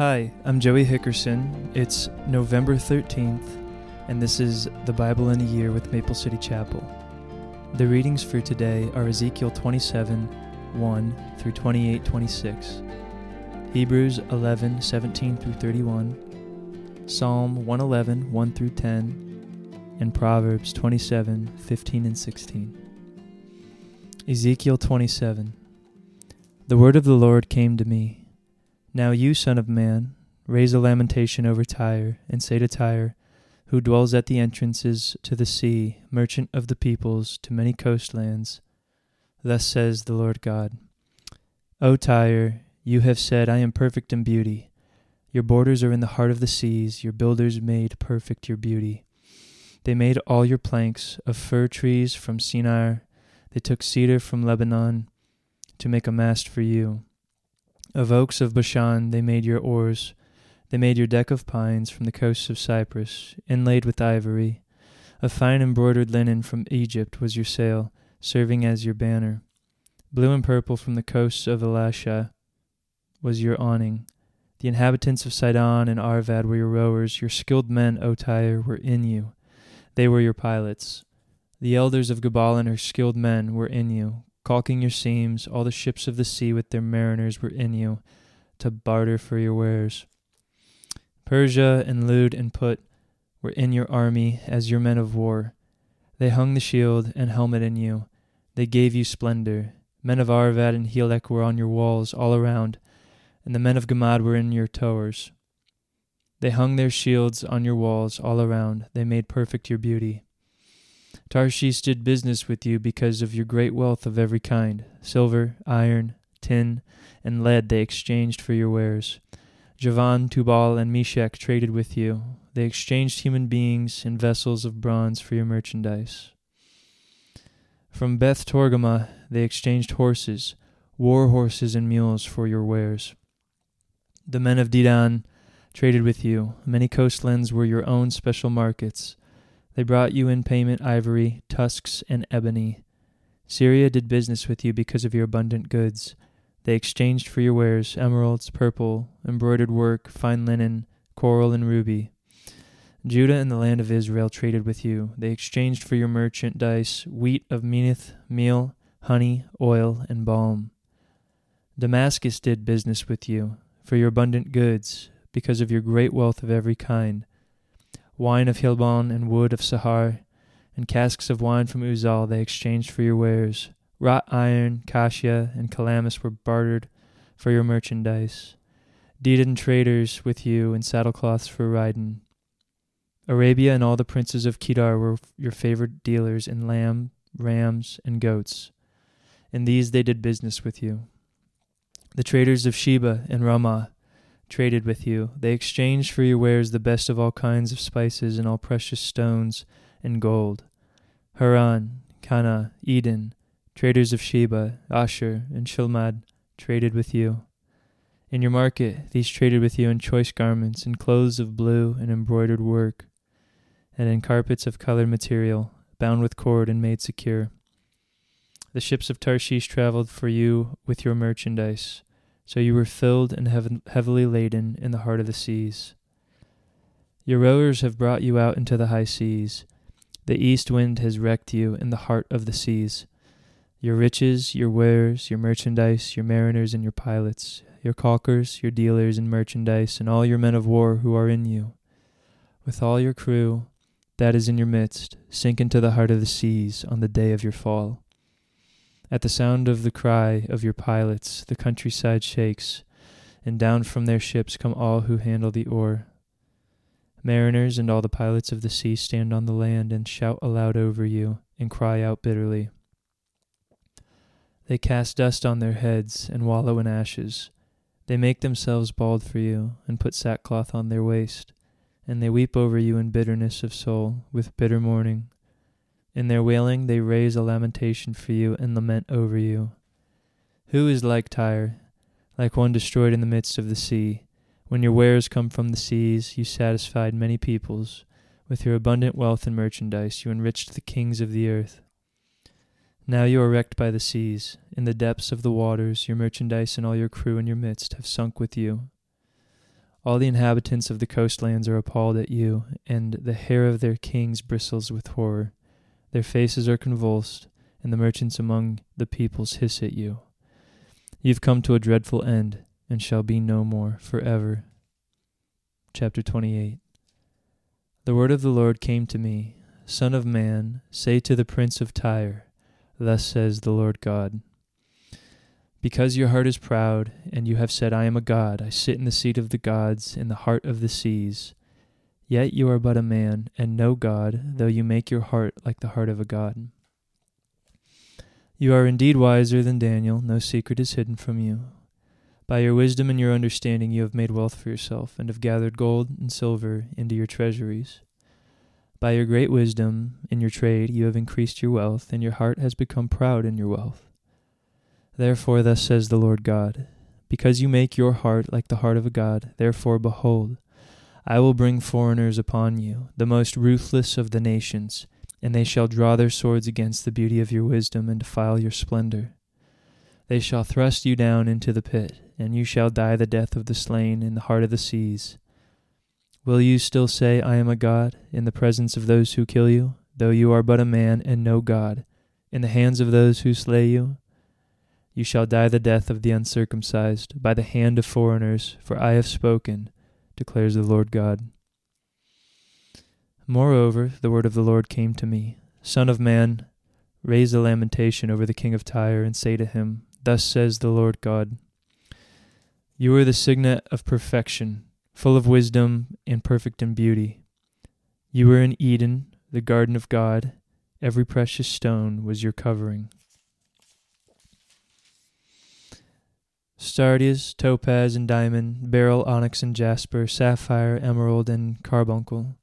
Hi, I'm Joey Hickerson. It's November 13th, and this is the Bible in a Year with Maple City Chapel. The readings for today are Ezekiel 27 1 through 28 26, Hebrews 11 17 through 31, Psalm 111 1 through 10, and Proverbs 27 15 and 16. Ezekiel 27 The word of the Lord came to me. Now you, son of man, raise a lamentation over Tyre, and say to Tyre, who dwells at the entrances to the sea, merchant of the peoples, to many coastlands, Thus says the Lord God O Tyre, you have said, I am perfect in beauty. Your borders are in the heart of the seas, your builders made perfect your beauty. They made all your planks of fir trees from Senir, they took cedar from Lebanon to make a mast for you. Of oaks of Bashan they made your oars. They made your deck of pines from the coasts of Cyprus, inlaid with ivory. Of fine embroidered linen from Egypt was your sail, serving as your banner. Blue and purple from the coasts of Elishah was your awning. The inhabitants of Sidon and Arvad were your rowers. Your skilled men, O Tyre, were in you. They were your pilots. The elders of Gebal and her skilled men were in you caulking your seams, all the ships of the sea with their mariners were in you, to barter for your wares. Persia and Lud and Put were in your army as your men of war. They hung the shield and helmet in you. They gave you splendor. Men of Arvad and Helech were on your walls all around, and the men of Gamad were in your towers. They hung their shields on your walls all around. They made perfect your beauty. Tarshish did business with you because of your great wealth of every kind silver, iron, tin, and lead they exchanged for your wares. Javan, Tubal, and Meshech traded with you. They exchanged human beings and vessels of bronze for your merchandise. From Beth Togarmah they exchanged horses, war horses and mules for your wares. The men of Dedan traded with you. Many coastlands were your own special markets. They brought you in payment ivory, tusks, and ebony. Syria did business with you because of your abundant goods. They exchanged for your wares emeralds, purple, embroidered work, fine linen, coral, and ruby. Judah and the land of Israel traded with you. They exchanged for your merchandise wheat of Minnith, meal, honey, oil, and balm. Damascus did business with you for your abundant goods, because of your great wealth of every kind wine of Helbon and wood of Sahar, and casks of wine from Uzal they exchanged for your wares. Wrought iron, cassia, and calamus were bartered for your merchandise. Dedan traders with you, and saddlecloths for riding. Arabia and all the princes of Kedar were your favored dealers in lamb, rams, and goats. In these they did business with you. The traders of Sheba and Raamah traded with you. They exchanged for your wares the best of all kinds of spices and all precious stones and gold. Haran, Canneh, Eden, traders of Sheba, Asshur, and Chilmad traded with you. In your market, these traded with you in choice garments, in clothes of blue and embroidered work, and in carpets of colored material, bound with cord and made secure. The ships of Tarshish traveled for you with your merchandise. So you were filled and heav- heavily laden in the heart of the seas. Your rowers have brought you out into the high seas. The east wind has wrecked you in the heart of the seas. Your riches, your wares, your merchandise, your mariners and your pilots, your caulkers, your dealers in merchandise, and all your men of war who are in you, with all your crew that is in your midst, sink into the heart of the seas on the day of your fall. At the sound of the cry of your pilots, the countryside shakes, and down from their ships come all who handle the oar. Mariners and all the pilots of the sea stand on the land and shout aloud over you and cry out bitterly. They cast dust on their heads and wallow in ashes. They make themselves bald for you and put sackcloth on their waist, and they weep over you in bitterness of soul with bitter mourning. In their wailing, they raise a lamentation for you and lament over you. Who is like Tyre, like one destroyed in the midst of the sea? When your wares come from the seas, you satisfied many peoples. With your abundant wealth and merchandise, you enriched the kings of the earth. Now you are wrecked by the seas. In the depths of the waters, your merchandise and all your crew in your midst have sunk with you. All the inhabitants of the coastlands are appalled at you, and the hair of their kings bristles with horror. Their faces are convulsed, and the merchants among the peoples hiss at you. You've come to a dreadful end, and shall be no more forever. Chapter 28 The word of the Lord came to me Son of man, say to the prince of Tyre, Thus says the Lord God. Because your heart is proud, and you have said, I am a god, I sit in the seat of the gods, in the heart of the seas. Yet you are but a man, and no god, though you make your heart like the heart of a god. You are indeed wiser than Daniel, no secret is hidden from you. By your wisdom and your understanding you have made wealth for yourself, and have gathered gold and silver into your treasuries. By your great wisdom in your trade you have increased your wealth, and your heart has become proud in your wealth. Therefore, thus says the Lord God Because you make your heart like the heart of a God, therefore, behold, I will bring foreigners upon you, the most ruthless of the nations, and they shall draw their swords against the beauty of your wisdom and defile your splendor. They shall thrust you down into the pit, and you shall die the death of the slain in the heart of the seas. Will you still say, I am a God, in the presence of those who kill you, though you are but a man and no God, in the hands of those who slay you? You shall die the death of the uncircumcised, by the hand of foreigners, for I have spoken, declares the Lord God. Moreover, the word of the Lord came to me Son of man, raise a lamentation over the king of Tyre, and say to him, Thus says the Lord God You are the signet of perfection, full of wisdom and perfect in beauty. You were in Eden, the garden of God, every precious stone was your covering. Sardius, topaz, and diamond, beryl, onyx, and jasper, sapphire, emerald, and carbuncle.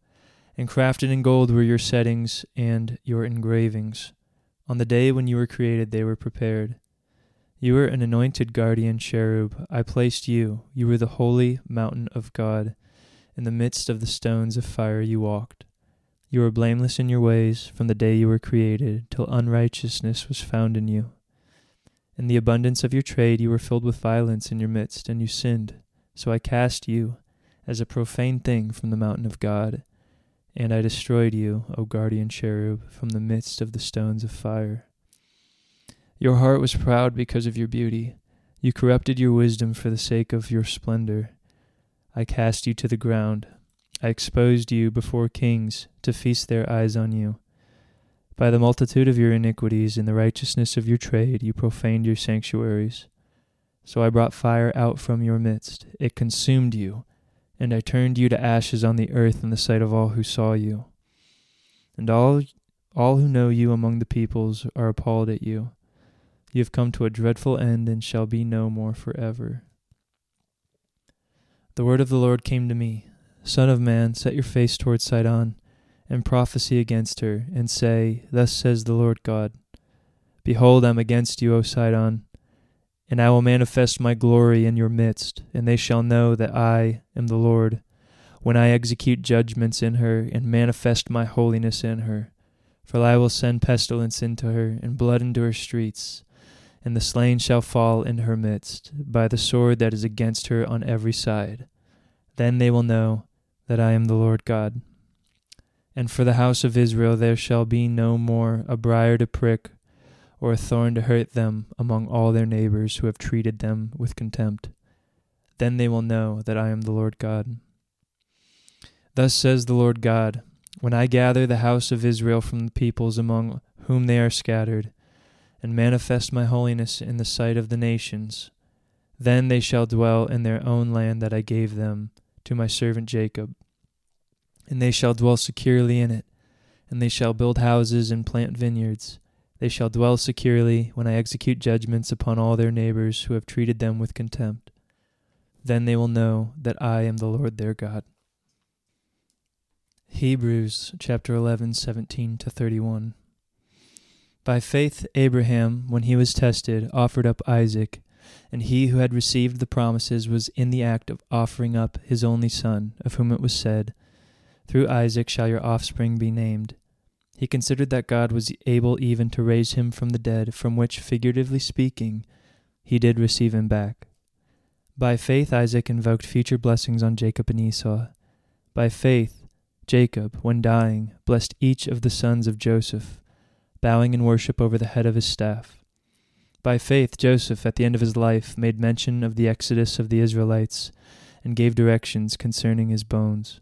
And crafted in gold were your settings and your engravings. On the day when you were created, they were prepared. You were an anointed guardian cherub. I placed you. You were the holy mountain of God. In the midst of the stones of fire you walked. You were blameless in your ways from the day you were created, till unrighteousness was found in you. In the abundance of your trade you were filled with violence in your midst, and you sinned. So I cast you as a profane thing from the mountain of God, and I destroyed you, O guardian cherub, from the midst of the stones of fire. Your heart was proud because of your beauty. You corrupted your wisdom for the sake of your splendor. I cast you to the ground. I exposed you before kings to feast their eyes on you. By the multitude of your iniquities and the righteousness of your trade, you profaned your sanctuaries. So I brought fire out from your midst. It consumed you, and I turned you to ashes on the earth in the sight of all who saw you. And all, all who know you among the peoples are appalled at you. You have come to a dreadful end and shall be no more forever. The word of the Lord came to me Son of man, set your face toward Sidon and prophesy against her, and say, Thus says the Lord God Behold, I am against you, O Sidon, and I will manifest my glory in your midst, and they shall know that I am the Lord, when I execute judgments in her, and manifest my holiness in her. For I will send pestilence into her, and blood into her streets, and the slain shall fall in her midst, by the sword that is against her on every side. Then they will know that I am the Lord God. And for the house of Israel there shall be no more a briar to prick or a thorn to hurt them among all their neighbors who have treated them with contempt. Then they will know that I am the Lord God. Thus says the Lord God When I gather the house of Israel from the peoples among whom they are scattered, and manifest my holiness in the sight of the nations, then they shall dwell in their own land that I gave them to my servant Jacob and they shall dwell securely in it, and they shall build houses and plant vineyards. They shall dwell securely when I execute judgments upon all their neighbors who have treated them with contempt. Then they will know that I am the Lord their God. Hebrews chapter 11, 17 to 31. By faith, Abraham, when he was tested, offered up Isaac, and he who had received the promises was in the act of offering up his only son, of whom it was said, through Isaac shall your offspring be named. He considered that God was able even to raise him from the dead, from which, figuratively speaking, he did receive him back. By faith, Isaac invoked future blessings on Jacob and Esau. By faith, Jacob, when dying, blessed each of the sons of Joseph, bowing in worship over the head of his staff. By faith, Joseph, at the end of his life, made mention of the exodus of the Israelites and gave directions concerning his bones.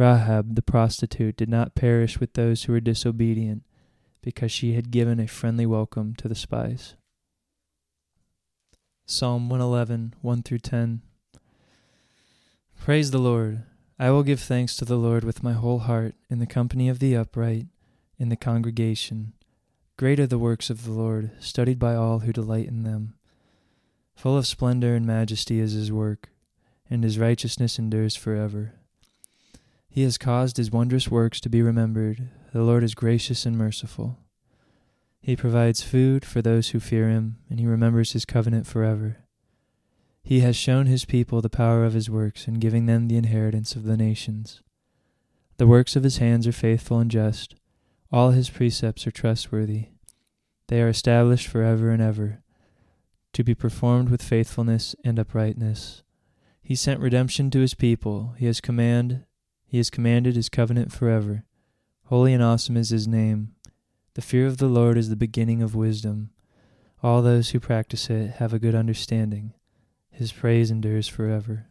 Rahab the prostitute did not perish with those who were disobedient, because she had given a friendly welcome to the spies. Psalm 111, 1 through 10. Praise the Lord. I will give thanks to the Lord with my whole heart, in the company of the upright, in the congregation. Great are the works of the Lord, studied by all who delight in them. Full of splendor and majesty is his work, and his righteousness endures forever. He has caused his wondrous works to be remembered. The Lord is gracious and merciful. He provides food for those who fear him, and he remembers his covenant forever. He has shown his people the power of his works in giving them the inheritance of the nations. The works of his hands are faithful and just. All his precepts are trustworthy. They are established forever and ever, to be performed with faithfulness and uprightness. He sent redemption to his people. He has command he has commanded his covenant forever. Holy and awesome is his name. The fear of the Lord is the beginning of wisdom. All those who practice it have a good understanding. His praise endures forever.